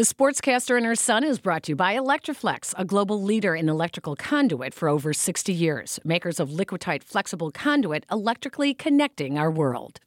The Sportscaster and Her Son is brought to you by Electri-Flex, a global leader in electrical conduit for over 60 years. Makers of Liquatite flexible conduit, electrically connecting our world.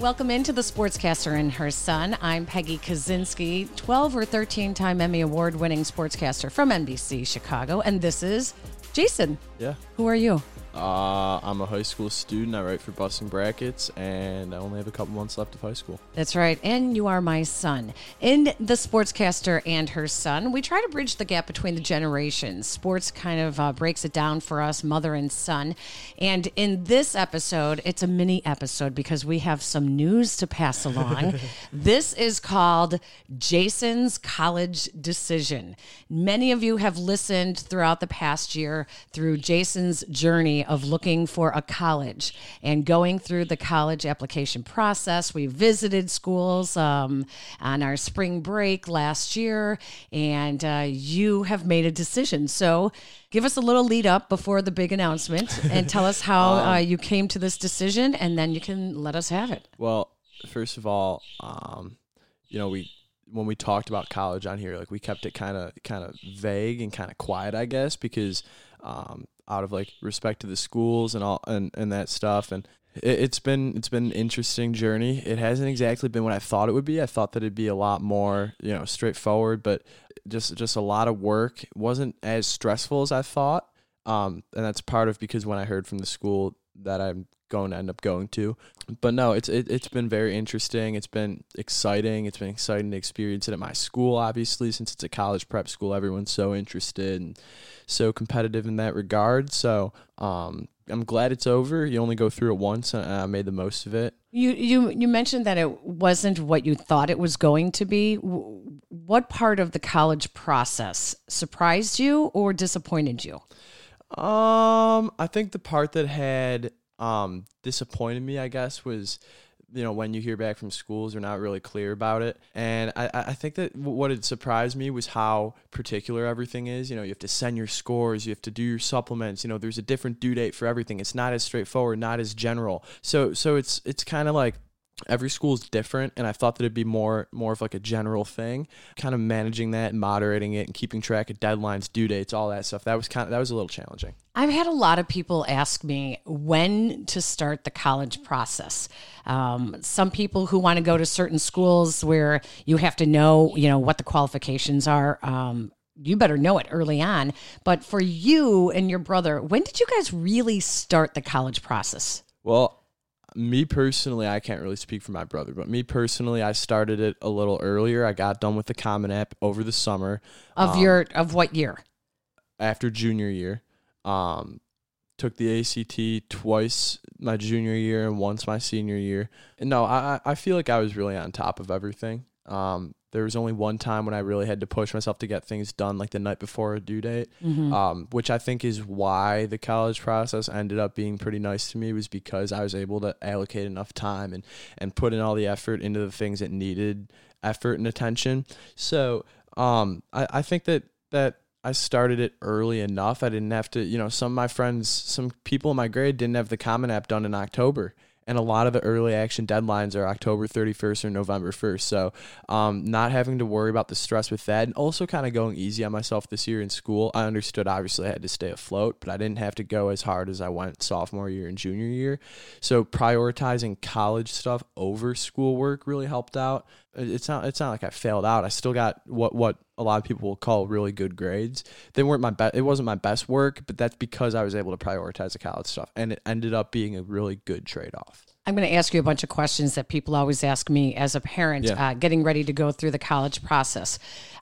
Welcome into the Sportscaster and Her Son. I'm Peggy Kusinski, 12 or 13 time Emmy Award winning sportscaster from NBC Chicago. And this is Jason. Yeah. Who are you? Uh, I'm a high school student. I write for Busting Brackets, and I only have a couple months left of high school. That's right. And you are my son. In The Sportscaster and Her Son, we try to bridge the gap between the generations. Sports kind of uh, breaks it down for us, mother and son. And in this episode, it's a mini episode because we have some news to pass along. this is called Jason's College Decision. Many of you have listened throughout the past year through Jason's journey of looking for a college and going through the college application process. We visited schools um, on our spring break last year, and uh, you have made a decision. So, give us a little lead up before the big announcement and tell us how uh, you came to this decision, and then you can let us have it. Well, first of all, um, you know, we when we talked about college on here, like we kept it kind of kind of vague and kind of quiet, I guess, because um, out of like respect to the schools and all and, and that stuff. And it, it's been it's been an interesting journey. It hasn't exactly been what i thought it would be. I thought that it'd be a lot more you know straightforward but just just a lot of work. It wasn't as stressful as i thought. Um, and that's part of because when i heard from the school that i'm going to end up going to but no it's it, it's been very interesting it's been exciting it's been exciting to experience it at my school obviously since it's a college prep school everyone's so interested and so competitive in that regard. So um, I'm glad it's over. You only go through it once, and I made the most of it. You you you mentioned that it wasn't what you thought it was going to be. What part of the college process surprised you or disappointed you? Um, I think the part that had um disappointed me, I guess, was you know when you hear back from schools they're not really clear about it. And i i think that what had surprised me was how particular everything is. You know you have to send your scores you have to do your supplements you know there's a different due date for everything. It's not as straightforward not as general. So so it's it's kind of like every school is different and i thought that it'd be more more of like a general thing kind of managing that and moderating it and keeping track of deadlines due dates all that stuff. That was kind of that was a little challenging. I've had a lot of people ask me when to start the college process. Um, some people who want to go to certain schools where you have to know you know what the qualifications are um, you better know it early on. But for you and your brother when did you guys really start the college process? Well me personally, I can't really speak for my brother, but me personally, I started it a little earlier. I got done with the Common App over the summer of um, your of what year? After junior year, um, took the ACT twice my junior year and once my senior year. And no, I I feel like I was really on top of everything. Um, there was only one time when I really had to push myself to get things done, like the night before a due date, mm-hmm. um, which I think is why the college process ended up being pretty nice to me, was because I was able to allocate enough time and and put in all the effort into the things that needed effort and attention. So um, I, I think that that I started it early enough. I didn't have to, you know, some of my friends, some people in my grade didn't have the Common App done in October and a lot of the early action deadlines are October 31st or November 1st. So, um, not having to worry about the stress with that, and also kind of going easy on myself this year in school. I understood obviously I had to stay afloat, but I didn't have to go as hard as I went sophomore year and junior year. So, prioritizing college stuff over schoolwork really helped out. It's not it's not like I failed out. I still got what what a lot of people will call really good grades. They weren't my best. It wasn't my best work, but that's because I was able to prioritize the college stuff, and it ended up being a really good trade off. I'm going to ask you a bunch of questions that people always ask me as a parent yeah. uh, getting ready to go through the college process.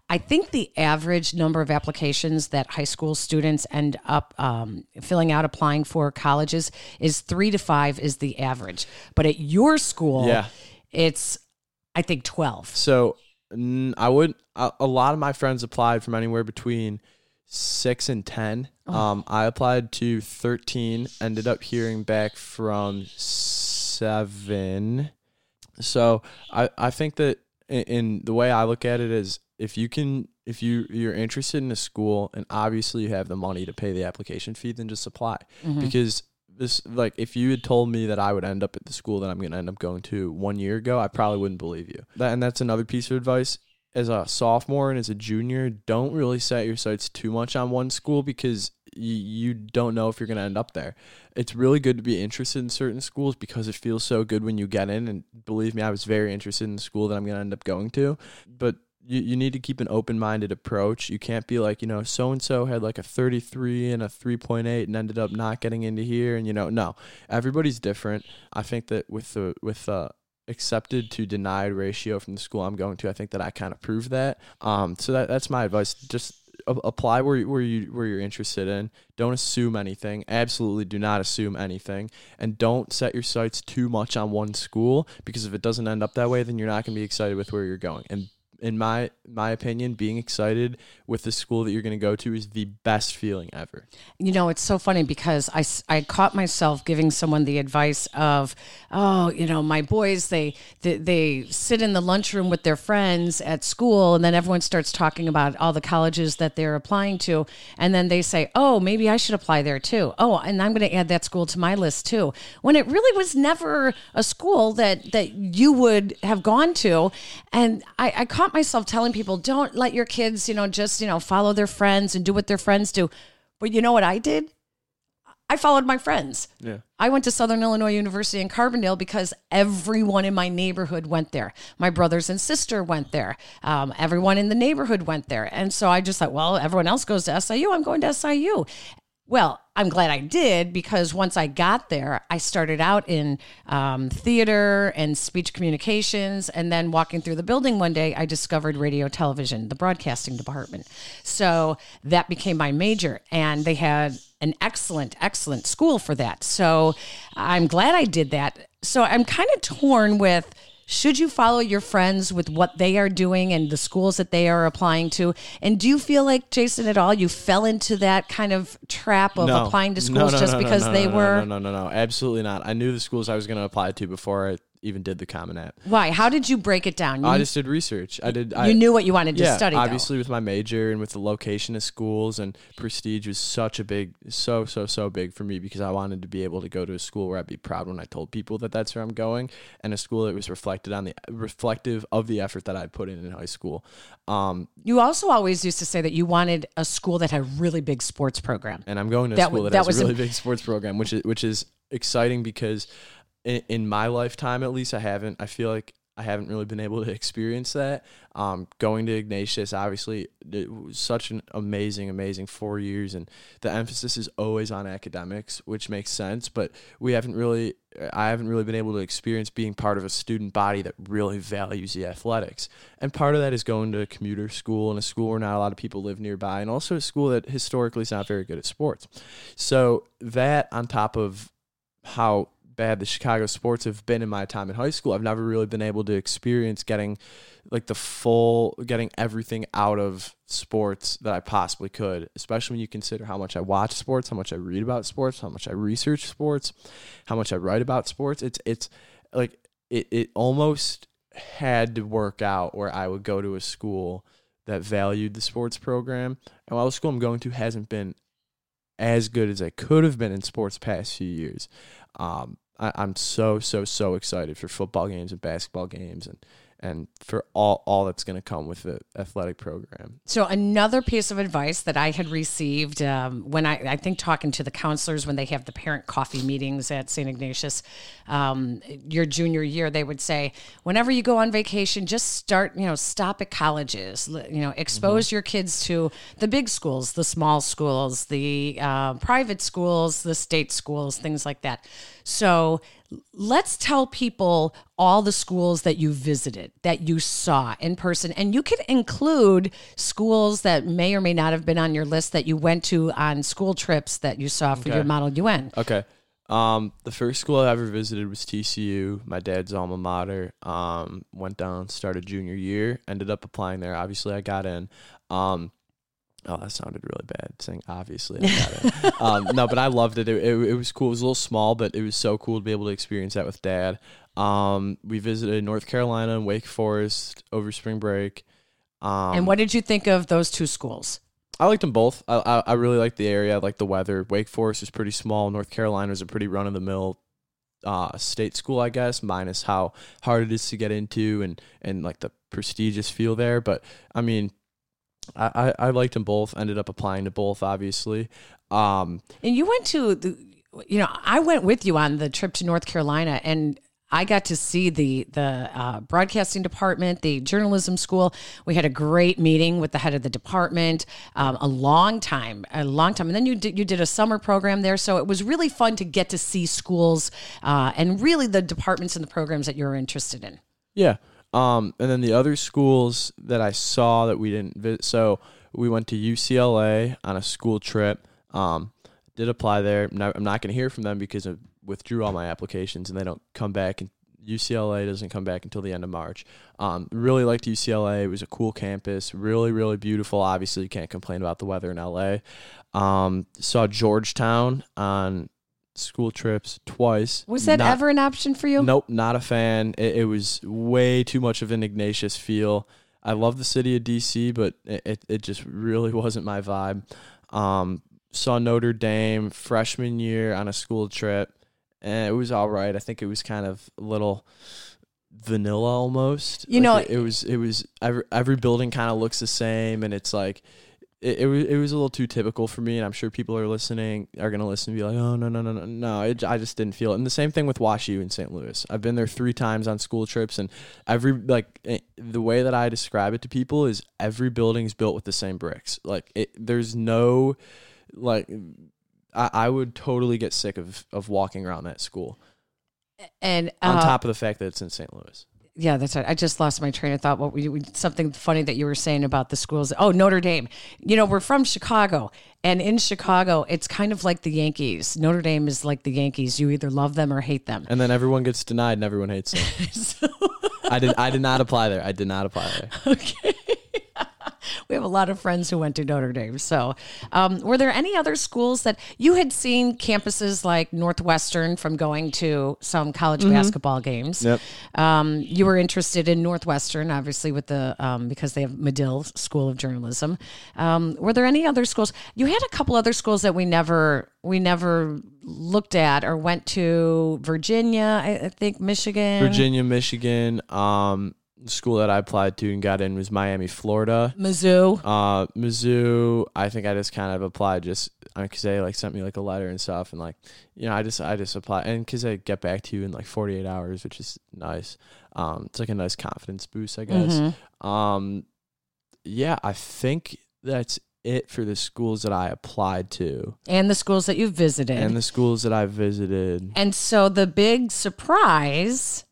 I think the average number of applications that high school students end up um, filling out applying for colleges is three to five is the average. But at your school, yeah. it's I think twelve. So I would. A lot of my friends applied from anywhere between six and ten. Oh. Um, I applied to thirteen. Ended up hearing back from seven. So I I think that in, and the way I look at it is, if you can, if you you're interested in a school, and obviously you have the money to pay the application fee, then just apply. Mm-hmm. Because this, like, if you had told me that I would end up at the school that I'm going to end up going to one year ago, I probably wouldn't believe you. That, and that's another piece of advice. As a sophomore and as a junior, don't really set your sights too much on one school because you, you don't know if you're going to end up there. It's really good to be interested in certain schools because it feels so good when you get in. And believe me, I was very interested in the school that I'm going to end up going to. But you, you need to keep an open minded approach. You can't be like, you know, so and so had like a 33 and a 3.8 and ended up not getting into here. And, you know, no, everybody's different. I think that with the, with the, accepted to denied ratio from the school I'm going to. I think that I kind of proved that. Um, so that that's my advice. Just apply where you, where you where you're interested in. Don't assume anything. Absolutely, do not assume anything, and don't set your sights too much on one school because if it doesn't end up that way, then you're not going to be excited with where you're going. And in my my opinion, being excited with the school that you're going to go to is the best feeling ever. You know, it's so funny because I I caught myself giving someone the advice of, oh, you know, my boys, they, they, they sit in the lunchroom with their friends at school, and then everyone starts talking about all the colleges that they're applying to. And then they say, oh, maybe I should apply there too. Oh, and I'm going to add that school to my list too. When it really was never a school that, that you would have gone to. And I, I caught myself telling people, don't let your kids, you know, just, you know, follow their friends and do what their friends do. But you know what I did? I followed my friends. Yeah. I went to Southern Illinois University in Carbondale because everyone in my neighborhood went there. My brothers and sister went there. Um, everyone in the neighborhood went there. And so I just thought, well, everyone else goes to SIU. I'm going to SIU. Well, I'm glad I did because once I got there, I started out in um, theater and speech communications. And then walking through the building one day, I discovered radio television, the broadcasting department. So that became my major. And they had an excellent, excellent school for that. So I'm glad I did that. So I'm kind of torn with should you follow your friends with what they are doing and the schools that they are applying to? And do you feel like, Jason, at all, you fell into that kind of trap of No. applying to schools no, just no, no, because they were? No, no, no, no, absolutely not. I knew the schools I was going to apply to before I even did the Common App. Why? How did you break it down? You, I just did research. I did. I, you knew what you wanted to yeah, study. though. obviously with my major and with the location of schools and prestige was such a big, so so so big for me because I wanted to be able to go to a school where I'd be proud when I told people that that's where I'm going, and a school that was reflected on the reflective of the effort that I'd put in in high school. Um, You also always used to say that you wanted a school that had a really big sports program. and I'm going to a school w- that, that has was a a- really big sports program, which is which is exciting because in, in my lifetime, at least, I haven't. I feel like I haven't really been able to experience that. Um, going to Ignatius, obviously, it was such an amazing, amazing four years, and the emphasis is always on academics, which makes sense. But we haven't really, I haven't really been able to experience being part of a student body that really values the athletics. And part of that is going to a commuter school and a school where not a lot of people live nearby, and also a school that historically is not very good at sports. So that on top of how bad the Chicago sports have been in my time in high school, I've never really been able to experience getting like the full getting everything out of sports that I possibly could, especially when you consider how much I watch sports, how much I read about sports, how much I research sports, how much I write about sports. It's it's like it, it almost had to work out where I would go to a school that valued the sports program. And while the school I'm going to hasn't been as good as I could have been in sports past few years. Um, I, I'm so so so excited for football games and basketball games and and for all all that's going to come with the athletic program. So another piece of advice that I had received um, when I, I think talking to the counselors when they have the parent coffee meetings at St. Ignatius, um, your junior year, they would say, whenever you go on vacation, just start, you know, stop at colleges, you know, expose your kids to the big schools, the small schools, the uh, private schools, the state schools, things like that. So let's tell people all the schools that you visited, that you saw in person. And you can include schools that may or may not have been on your list that you went to on school trips that you saw for your Model UN. Okay. Um, the first school I ever visited was TCU, my dad's alma mater. Um, went down, started junior year, ended up applying there. Obviously, I got in. Um, oh, that sounded really bad saying obviously I got in. um, no, but I loved it. It, it. it was cool. It was a little small, but it was so cool to be able to experience that with dad. Um, we visited North Carolina and Wake Forest over spring break. Um, and what did you think of those two schools? I liked them both. I, I, I really liked the area. I liked the weather. Wake Forest is pretty small. North Carolina is a pretty run of the mill uh, state school, I guess, minus how hard it is to get into and and like the prestigious feel there. But I mean, I, I, I liked them both. Ended up applying to both, obviously. Um, And you went to the, you know, I went with you on the trip to North Carolina, and I got to see the the uh, broadcasting department, the journalism school. We had a great meeting with the head of the department. Um, a long time, a long time, and then you did you did a summer program there, so it was really fun to get to see schools uh, and really the departments and the programs that you're interested in. Yeah. Um, and then the other schools that I saw that we didn't visit. So we went to UCLA on a school trip. Um, did apply there. I'm not going to hear from them because I withdrew all my applications and they don't come back. And UCLA doesn't come back until the end of March. Um, really liked UCLA. It was a cool campus. Really, really beautiful. Obviously, you can't complain about the weather in LA. Um, saw Georgetown on school trips twice. Was that Not- ever an option for you? Nope, not a fan. It, it was way too much of an Ignatius feel. I love the city of DC, but it, it, just really wasn't my vibe. Um, saw Notre Dame freshman year on a school trip, and it was all right. I think it was kind of a little vanilla almost. You Like, know- it, it was it was every every building kind of looks the same, and it's like it, it was it was a little too typical for me, and I'm sure people are listening are gonna listen and be like, oh no no no no no, it, I just didn't feel it. And the same thing with Wash WashU in St. Louis. I've been there three times on school trips, and every like eh, the way that I describe it to people is every building is built with the same bricks. Like it, there's no like. I, I would totally get sick of, of walking around that school. And On uh, top of the fact that it's in St. Louis. Yeah, that's right. I just lost my train of thought. What we, something funny that you were saying about the schools? Oh, Notre Dame. You know, we're from Chicago, and in Chicago, it's kind of like the Yankees. Notre Dame is like the Yankees. You either love them or hate them. And then everyone gets denied and everyone hates them. So, I did I did not apply there. I did not apply there. okay. We have a lot of friends who went to Notre Dame. So, um, were there any other schools that you had seen campuses like Northwestern from going to some college basketball games? Yep. Um, you were interested in Northwestern, obviously, with the um, because they have Medill School of Journalism. Um, were there any other schools? You had a couple other schools that we never we never looked at or went to. Virginia, I, I think Michigan, Virginia, Michigan. Um, school that I applied to and got in was Miami, Florida. Mizzou. Uh, Mizzou. I think I just kind of applied just because they like sent me like a letter and stuff, and like you know I just I just applied and because they get back to you in like 48 hours, which is nice. Um, it's like a nice confidence boost, I guess. Mhm. Um, yeah, I think that's it for the schools that I applied to And the schools that you visited. and the schools that I visited. And so the big surprise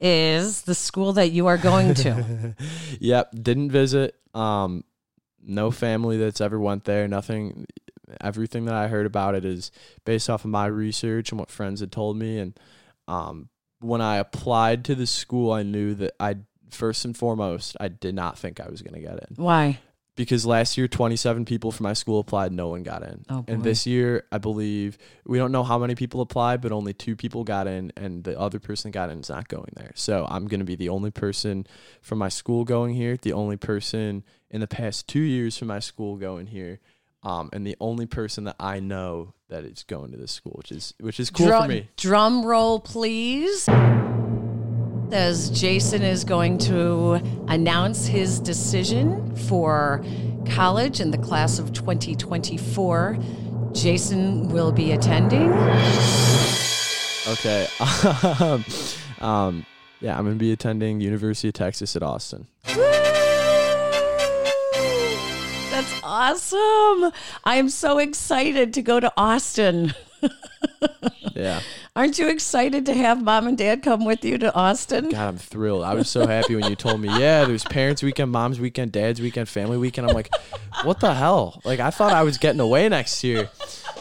is the school that you are going to. yep, didn't visit. Um, no family that's ever went there. Nothing. Everything that I heard about it is based off of my research and what friends had told me. And um, when I applied to the school, I knew that I first and foremost I did not think I was going to get in Why? Because last year 27 people from my school applied no one got in. Oh, and this year i believe we don't know how many people applied but only two people got in and the other person got in is not going there. So i'm going to be the only person from my school going here the only person in the past two years from my school going here um, and the only person that i know that is going to this school which is which is cool Drum, for me. drum roll, please. As Jason is going to announce his decision for college in the class of 2024, Jason will be attending. okay. Um, yeah i'm going to be attending university of texas at austin. That's awesome. I am so excited to go to Austin. yeah Aren't you excited to have mom and dad come with you to Austin? God, I'm thrilled. I was so happy when you told me, yeah, there's parents' weekend, mom's weekend, dad's weekend, family weekend. I'm like, what the hell? Like, I thought I was getting away next year,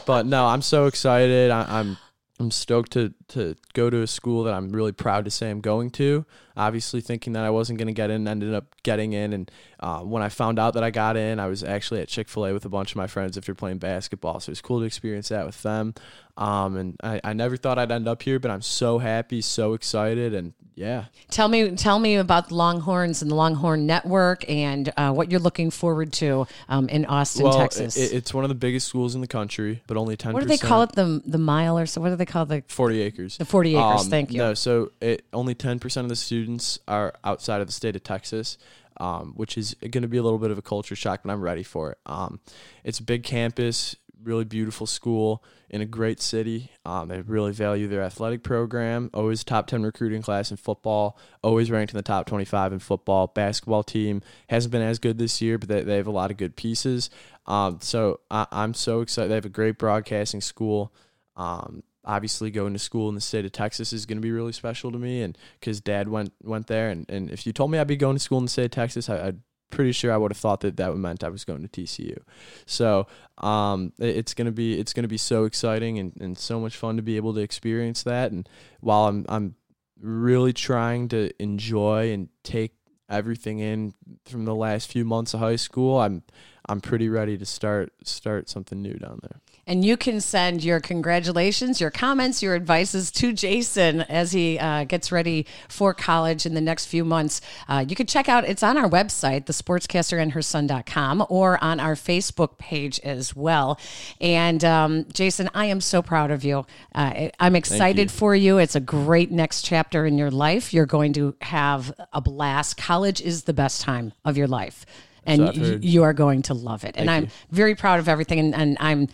but no, I'm so excited. I, I'm I'm stoked to to go to a school that I'm really proud to say I'm going to. Obviously, thinking that I wasn't going to get in, ended up getting in. And uh, when I found out that I got in, I was actually at Chick Fil A with a bunch of my friends after playing basketball. So it was cool to experience that with them. Um, and I, I never thought I'd end up here, but I'm so happy, so excited, and yeah. Tell me, tell me about the Longhorns and the Longhorn Network, and uh, what you're looking forward to um, in Austin, well, Texas. It, it's one of the biggest schools in the country, but only ten. What do they call it? The the mile or so? What do they call the Forty acres. the forty acres? Um, thank you. No, so it, only ten percent of the students are outside of the state of Texas, um, which is going to be a little bit of a culture shock, but I'm ready for it. Um, it's a big campus, really beautiful school in a great city. Um, they really value their athletic program. Always top ten recruiting class in football. Always ranked in the top twenty five in football. Basketball team hasn't been as good this year, but they, they have a lot of good pieces. Um, so I, I'm so excited. They have a great broadcasting school. Um, obviously going to school in the state of Texas is going to be really special to me and because dad went went there and, and if you told me I'd be going to school in the state of Texas I, I'd pretty sure I would have thought that that meant I was going to TCU so um, it's gonna be it's gonna be so exciting and, and so much fun to be able to experience that. And while I'm I'm really trying to enjoy and take everything in from the last few months of high school I'm I'm pretty ready to start start something new down there And you can send your congratulations, your comments, your advices to Jason as he uh, gets ready for college in the next few months. Uh, you can check out, it's on our website, thesportscasterandherson.com, or on our Facebook page as well. And um, Jason, I am so proud of you. Uh, I'm excited you. for you. It's a great next chapter in your life. You're going to have a blast. College is the best time of your life. And heard. you are going to love it. and I'm you. very proud of everything. And, and I'm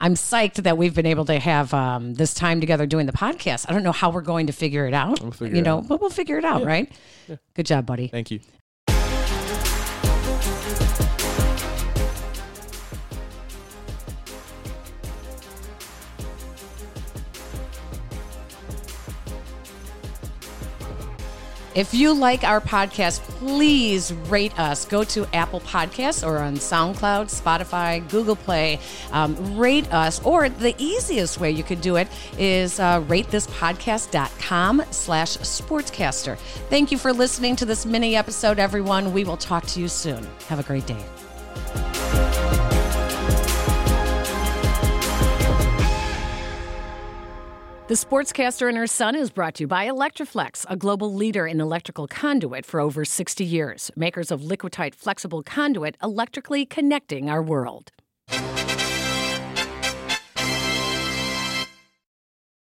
I'm psyched that we've been able to have um, this time together doing the podcast. I don't know how we're going to figure it out, figure you it know, out. but we'll figure it out, right? Good job, buddy. thank you If you like our podcast, please rate us. Go to Apple Podcasts or on SoundCloud, Spotify, Google Play. Um, rate us, or the easiest way you could do it is uh, ratethispodcast.com slash sportscaster. Thank you for listening to this mini episode, everyone. We will talk to you soon. Have a great day. The Sportscaster and Her Son is brought to you by Electri-Flex, a global leader in electrical conduit for over 60 years. Makers of Liquatite flexible conduit, electrically connecting our world.